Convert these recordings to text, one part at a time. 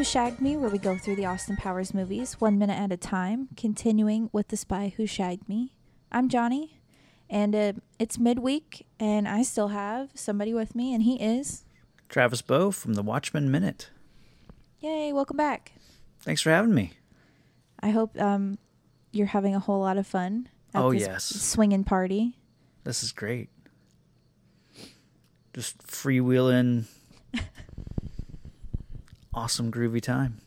Who Shagged Me, where we go through the Austin Powers movies one minute at a time, continuing with The Spy Who Shagged Me. I'm Johnny, and uh, it's midweek, and I still have somebody with me, and he is. Travis Bow from the Watchmen Minute. Yay, welcome back. Thanks for having me. I hope um, you're having a whole lot of fun. At Oh, this yes. Swinging party. This is great. Just freewheeling. awesome groovy time.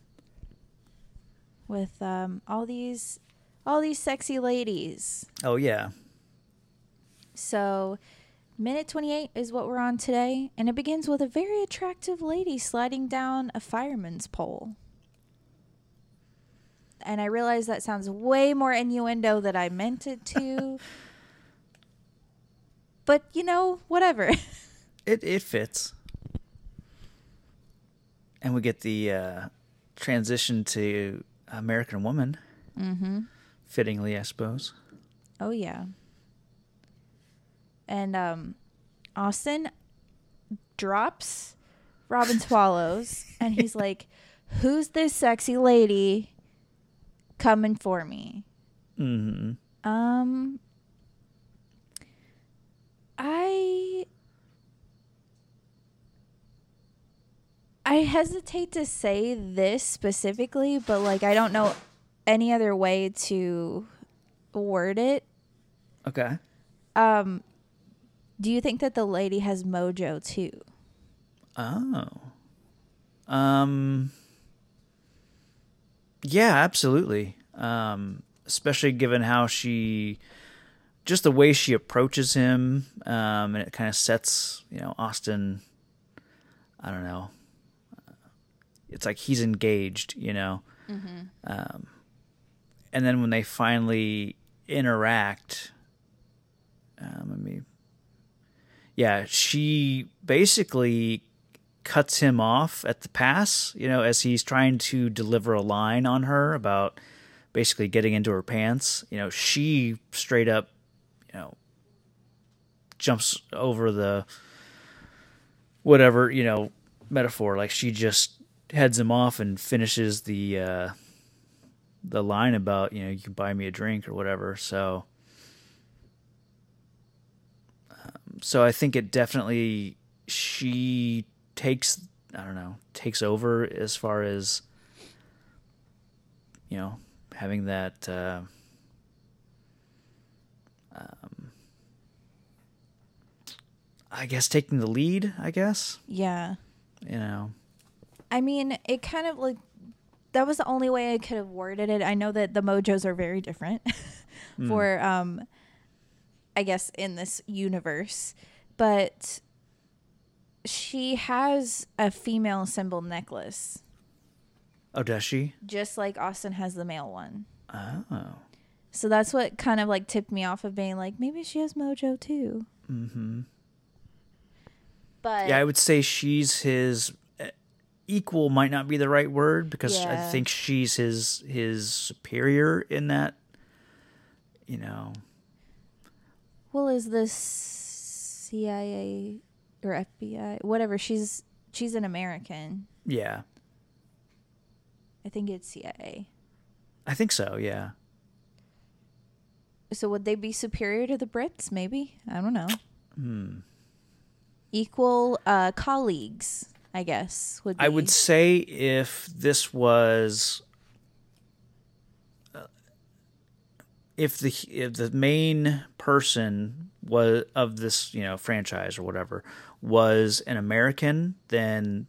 with um, all these all these sexy ladies. Oh yeah. So, minute 28 is what we're on today, and it begins with a very attractive lady sliding down a fireman's pole. And I realize that sounds way more innuendo than I meant it to. but, you know, whatever. It it fits. And we get the uh, transition to American Woman. mm-hmm. Fittingly, I suppose. Oh yeah. And um Austin drops Robin Swallows and he's like, Who's this sexy lady coming for me? hmm Um I I hesitate to say this specifically, but like I don't know any other way to word it. Okay. Um, do you think that the lady has mojo too? Oh. Um Yeah, absolutely. Um especially given how she just the way she approaches him um and it kind of sets, you know, Austin I don't know. It's like he's engaged, you know. Um and then when they finally interact um, let me yeah, she basically cuts him off at the pass, you know, as he's trying to deliver a line on her about basically getting into her pants. You know, she straight up, you know, jumps over the whatever, you know, metaphor. Like she just heads him off and finishes the uh the line about, you know, you can buy me a drink or whatever. So so I think it definitely she takes I don't know takes over as far as you know having that uh, um, I guess taking the lead I guess Yeah. you know I mean, it kind of like that was the only way I could have worded it. I know that the mojos are very different for um I guess in this universe, but she has a female symbol necklace oh does she just like Austin has the male one. oh So that's what kind of like tipped me off of being like maybe she has mojo too. mm-hmm But yeah I would say she's his equal might not be the right word because I think she's his his superior in that you know Well, is this CIA or FBI, whatever? She's she's an American. yeah I think it's CIA. I think so yeah So would they be superior to the Brits? Maybe I don't know. Hmm. Equal uh, colleagues, I guess. Would be. I would say if this was uh, if the if the main person was of this you know franchise or whatever was an American, then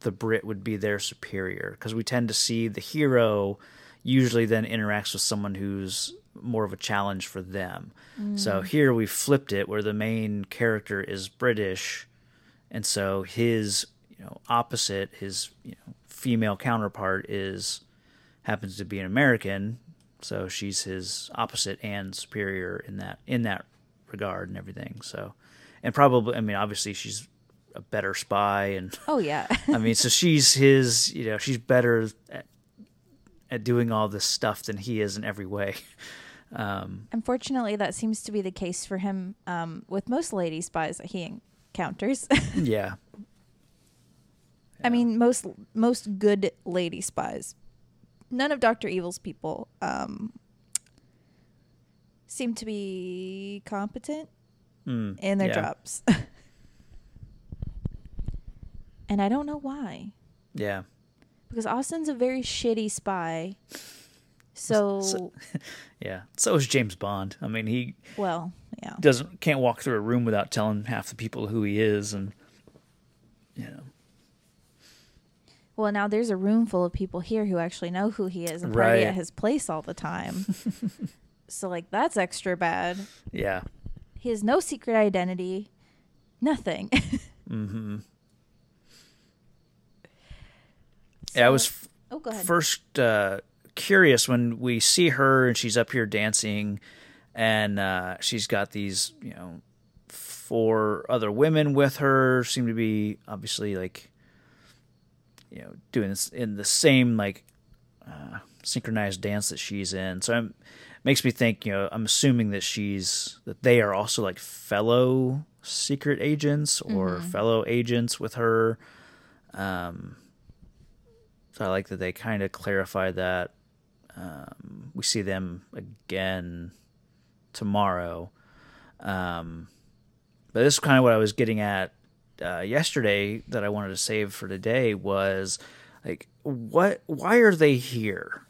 the Brit would be their superior because we tend to see the hero usually then interacts with someone who's more of a challenge for them. So here we flipped it where the main character is British and so his you know opposite his you know female counterpart is happens to be an American so she's his opposite and superior in that in that regard and everything so and probably I mean obviously she's a better spy and Oh yeah. I mean so she's his you know she's better at, at doing all this stuff than he is in every way um Unfortunately, that seems to be the case for him um, with most lady spies that he encounters. yeah I mean, most most good lady spies. None of Doctor Evil's people um, seem to be competent Mm, in their yeah. jobs, and I don't know why. Yeah. Because Austin's a very shitty spy. So, So- Yeah. So is James Bond. I mean, he well, yeah. doesn't can't walk through a room without telling half the people who he is, and you know. Well, now there's a room full of people here who actually know who he is and party Right. at his place all the time. so, like, that's extra bad. Yeah. He has no secret identity, nothing. Mm-hmm. Yeah, I was So- oh, first uh, curious when we see her and she's up here dancing, and uh, she's got these, you know, four other women with her. Seem to be obviously like, you know, doing this in the same like uh, synchronized dance that she's in. So it makes me think, you know, I'm assuming that she's that they are also like fellow secret agents or fellow agents with her. Um, so I like that they kind of clarify that. Um, we see them again tomorrow. Um, but this is kind of what I was getting at uh, yesterday that I wanted to save for today was like, what? Why are they here?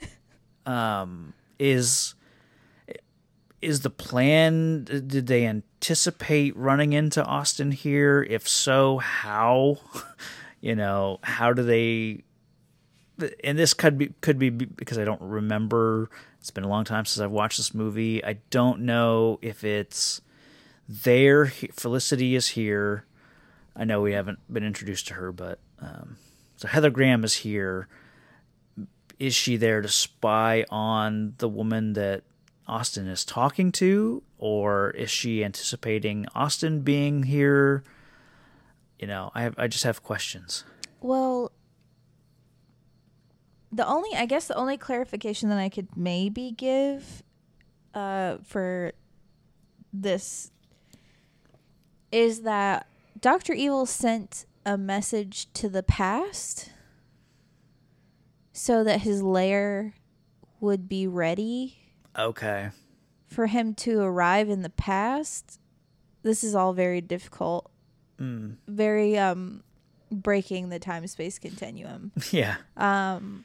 um, is is the plan? Did they anticipate running into Austin here? If so, how? you know, how do they? And this could be could be because I don't remember. It's been a long time since I've watched this movie. I don't know if it's there. Felicity is here. I know we haven't been introduced to her, but um, so Heather Graham is here. Is she there to spy on the woman that Austin is talking to, or is she anticipating Austin being here? You know, I have, I just have questions. Well, the only, I guess, the only clarification that I could maybe give uh, for this is that Dr. Evil sent a message to the past so that his lair would be ready Okay. for him to arrive in the past. This is all very difficult, Mm. very um breaking the time space continuum. Yeah. Um,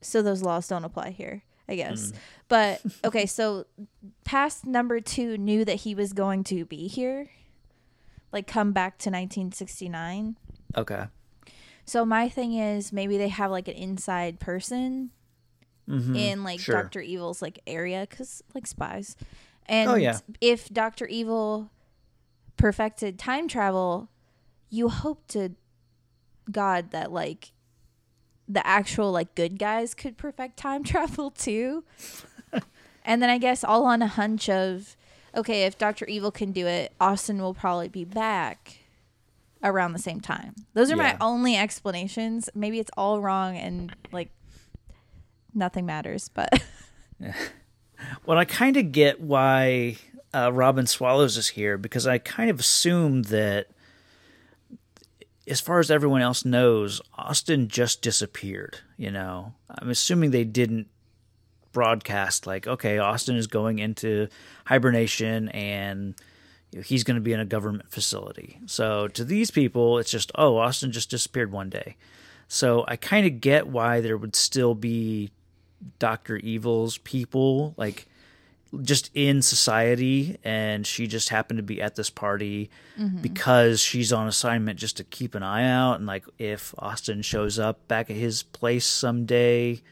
so those laws don't apply here, I guess. But okay, so past number two knew that he was going to be here, like come back to 1969. Okay. So my thing is maybe they have like an inside person Mhm. in like Sure. Doctor Evil's like area because like spies, and Oh, yeah. if Doctor Evil perfected time travel, you hope to God that like the actual like good guys could perfect time travel too. and then I guess all on a hunch of okay, if Doctor Evil can do it, Austin will probably be back around the same time. Those are Yeah. my only explanations. Maybe it's all wrong and like nothing matters, but Well, I kind of get why uh, Robin Swallows is here because I kind of assumed that, as far as everyone else knows, Austin just disappeared. You know, I'm assuming they didn't broadcast like, okay, Austin is going into hibernation and you know, he's going to be in a government facility. So to these people, it's just, oh, Austin just disappeared one day. So I kind of get why there would still be Doctor Evil's people, like just in society, and she just happened to be at this party mm-hmm. because she's on assignment just to keep an eye out. And like, if Austin shows up back at his place someday,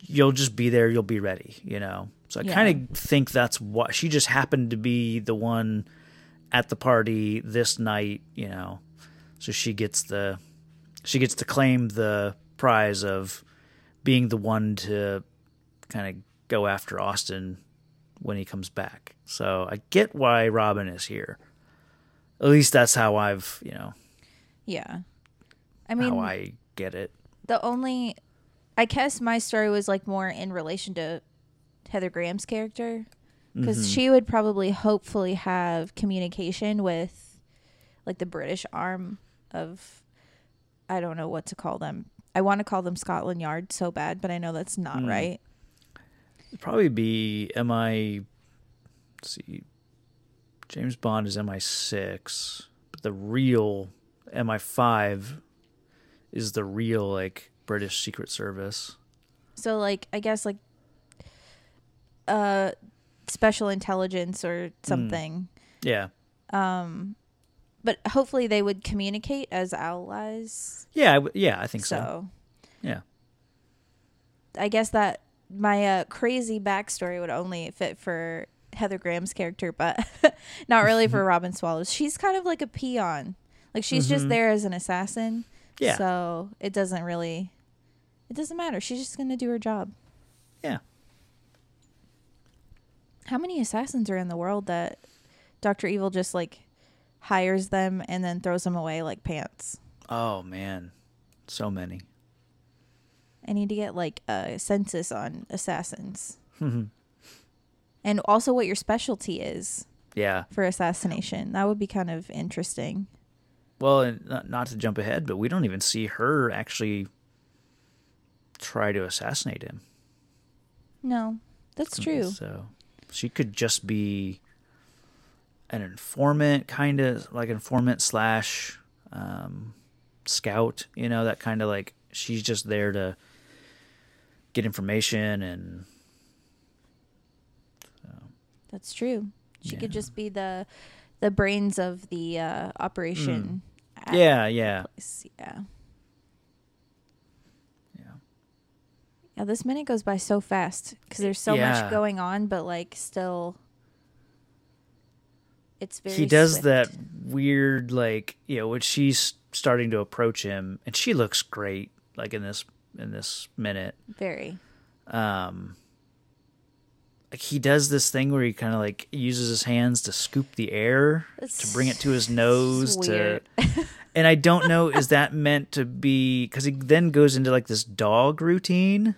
you'll just be there. You'll be ready, you know. So I Yeah. kind of think that's what she just happened to be the one at the party this night, you know. So she gets the she gets to claim the prize of being the one to kind of go after Austin when he comes back. So I get why Robin is here. At least that's how I've, you know, yeah. I mean, how I get it. the only I guess my story was like more in relation to Heather Graham's character because Mm-hmm. she would probably hopefully have communication with like the British arm of I don't know what to call them. I want to call them Scotland Yard so bad, but I know that's not Mm. right. It'd probably be MI. Let's see, James Bond is MI six, but the real MI five is the real like British Secret Service. So like I guess like uh special intelligence or something. Yeah, Um But hopefully they would communicate as allies. yeah, I w- yeah. I think so. So Yeah, I guess that my uh, crazy backstory would only fit for Heather Graham's character, but not really for Robin Swallows. She's kind of like a peon. Like she's just there as an assassin. Mm-hmm. Yeah. So it doesn't really it doesn't matter. She's just gonna do her job. yeah. How many assassins are in the world that Doctor Evil just like hires them and then throws them away like pants? Oh man, so many. I need to get like a census on assassins. and also what your specialty is Yeah. for assassination. That would be kind of interesting. Well, and not, to jump ahead, but we don't even see her actually try to assassinate him. No, that's true. So she could just be an informant, kind of like informant slash um, scout. You know, that kind of like she's just there to get information and That's true. She could just be the the brains of the uh, operation. at Hmm. yeah, yeah, place. Yeah. yeah. Yeah, this minute goes by so fast because there's so Yeah. much going on, but like still, it's very. he does swift. that weird like you know when she's starting to approach him and she looks great like in this in this minute very. um like he does this thing where he kind of like uses his hands to scoop the air to bring it to his nose to and i don't know is that meant to be because he then goes into like this dog routine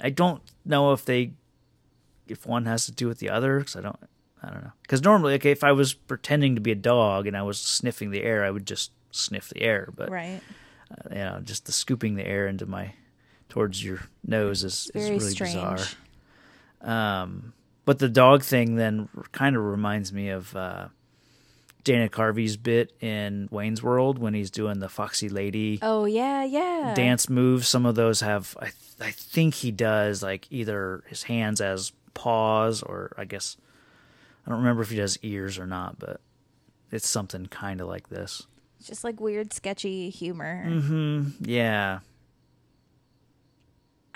i don't know if they if one has to do with the other because i don't i don't know because normally okay if i was pretending to be a dog and i was sniffing the air i would just sniff the air but Right. uh, you know just the scooping the air into my towards your nose is, is really strange. bizarre um, but the dog thing then kind of reminds me of uh, Dana Carvey's bit in Wayne's World when he's doing the Foxy Lady Oh yeah, yeah. dance moves. Some of those have, I, th- I think he does like either his hands as paws or I guess, I don't remember if he does ears or not, but it's something kind of like this. It's just like weird, sketchy humor. Mm-hmm. Yeah.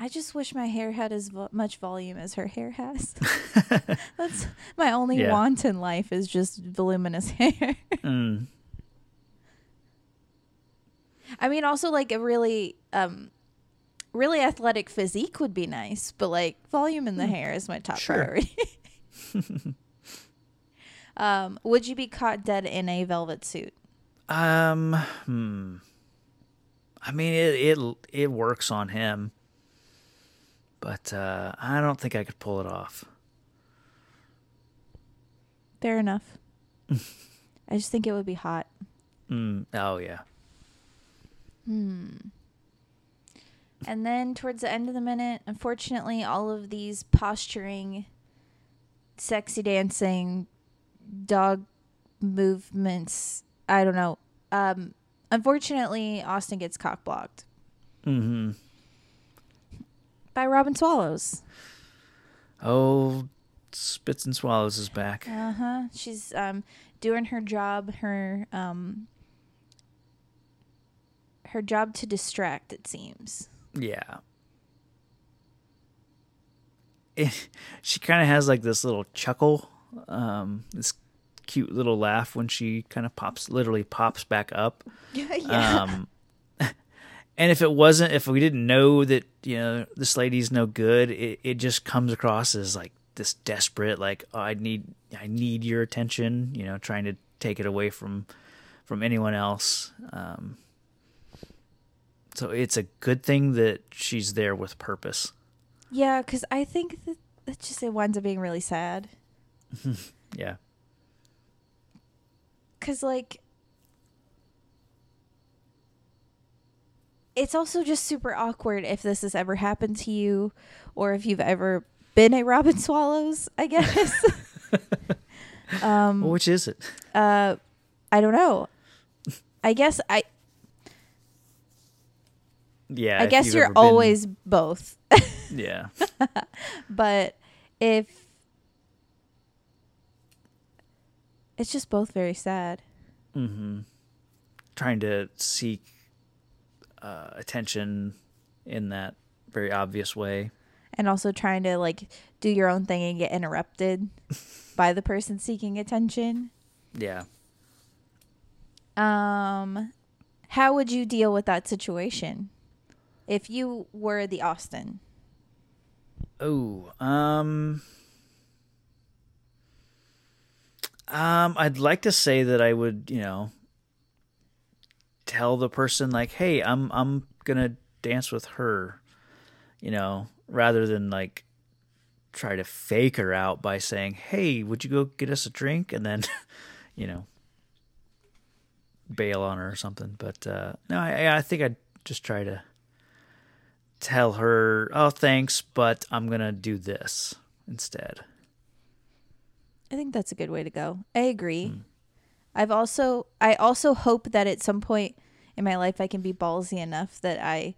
I just wish my hair had as vo- much volume as her hair has. That's my only Yeah. want in life is just voluminous hair. Mm. I mean, also like a really, um, really athletic physique would be nice, but like volume in the hair is my top Sure. priority. um, would you be caught dead in a velvet suit? Um, hmm. I mean, it it it works on him, but uh, I don't think I could pull it off. Fair enough. I just think it would be hot. Mm. Oh yeah, Hmm. And then towards the end of the minute, unfortunately, all of these posturing, sexy dancing, dog movements, I don't know. Um, unfortunately, Austin gets cock blocked mm-hmm. By Robin Swallows. Oh, spits and swallows is back. Uh huh. She's um, doing her job, her um, her job to distract. It seems. Yeah. It, she kind of has like this little chuckle, um, this cute little laugh when she kind of pops, literally pops back up. yeah. Um, and if it wasn't, if we didn't know that you know this lady's no good, it, it just comes across as like this desperate, like oh, I need, I need your attention. You know, trying to take it away from from anyone else. Um, so it's a good thing that she's there with purpose. Yeah, because I think that that just it winds up being really sad. Yeah. Because like, it's also just super awkward if this has ever happened to you or if you've ever been a Robin Swallows, I guess. um Well, which is it? uh I don't know. I guess I Yeah. I guess you're ever been- always both. Yeah. but if it's just both very sad. mm-hmm. Trying to seek uh, attention in that very obvious way. and also trying to like do your own thing and get interrupted by the person seeking attention. Yeah. Um how would you deal with that situation if you were the Austin? Oh, um, um, I'd like to say that I would, you know, tell the person like, "Hey, I'm I'm gonna dance with her," you know, rather than like try to fake her out by saying, "Hey, would you go get us a drink?" and then, you know, bail on her or something. But uh, no, I I think I'd just try to tell her, "Oh, thanks, but I'm gonna do this instead." I think that's a good way to go. I agree. I've also I also hope that at some point in my life I can be ballsy enough that I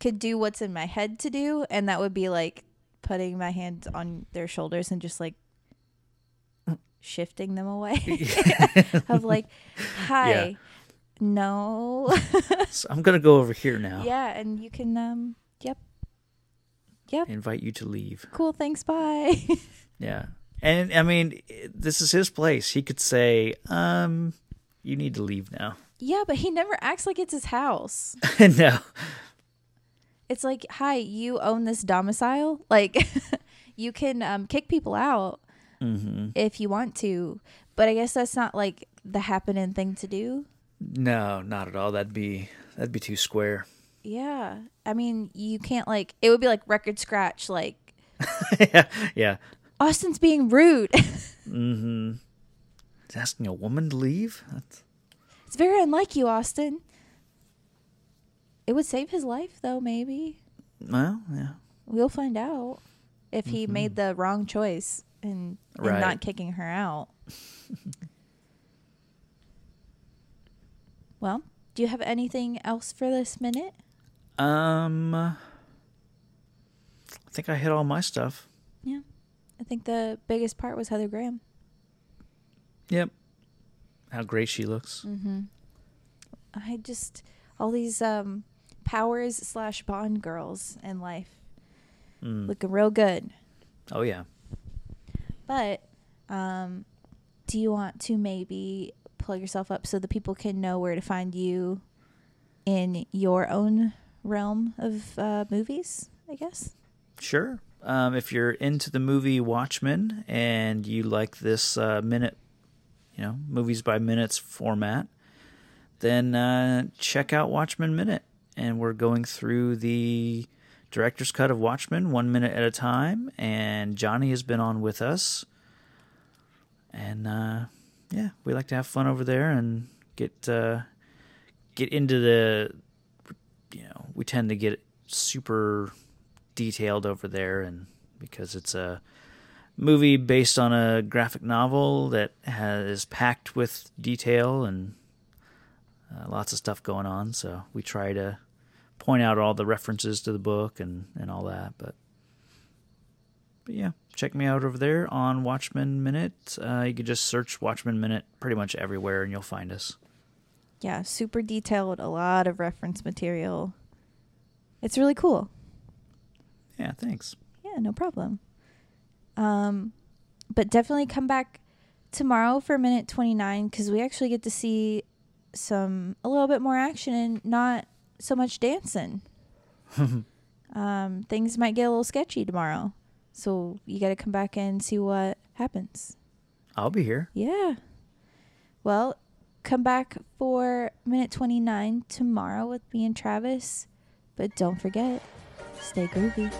could do what's in my head to do and that would be like putting my hands on their shoulders and just like shifting them away. Of like hi Yeah. no. So I'm gonna go over here now. yeah and you can um yep. I invite you to leave. cool thanks bye. Yeah, and I mean, this is his place. He could say, "Um, you need to leave now." yeah but he never acts like it's his house no. it's like hi you own this domicile like you can um, kick people out hmm if you want to but i guess that's not like the happening thing to do No, not at all. That'd be that'd be too square. yeah i mean you can't like it would be like record scratch like yeah, yeah. Austin's being rude Mm-hmm. He's asking a woman to leave. That's, it's very unlike you austin it would save his life though maybe well, yeah. we'll find out if he made the wrong choice and, and Right. not kicking her out well do you have anything else for this minute Um, I think I hit all my stuff. I think the biggest part was Heather Graham. Yep. How great she looks. Mm-hmm. I just all these um powers slash bond girls in life Mm. looking real good. Oh yeah. But um do you want to maybe plug yourself up so the people can know where to find you in your own realm of uh, movies, I guess? Sure. Um, if you're into the movie Watchmen and you like this uh, minute, you know, movies by minutes format, then uh, check out Watchmen Minute. And we're going through the director's cut of Watchmen one minute at a time. And Johnny has been on with us. And uh, yeah, we like to have fun over there and get uh, get into the, you know, we tend to get super detailed over there and because it's a movie based on a graphic novel that has is packed with detail and uh, lots of stuff going on so we try to point out all the references to the book and and all that but but yeah check me out over there on watchmen minute uh, you can just search watchmen minute pretty much everywhere and you'll find us Yeah, super detailed, a lot of reference material. It's really cool. Yeah thanks Yeah, no problem. Um, but definitely come back tomorrow for minute 29 because we actually get to see some a little bit more action and not so much dancing. um, things might get a little sketchy tomorrow, so you got to come back and see what happens. i'll be here Yeah. Well, come back for minute 29 tomorrow with me and Travis. But don't forget, stay groovy.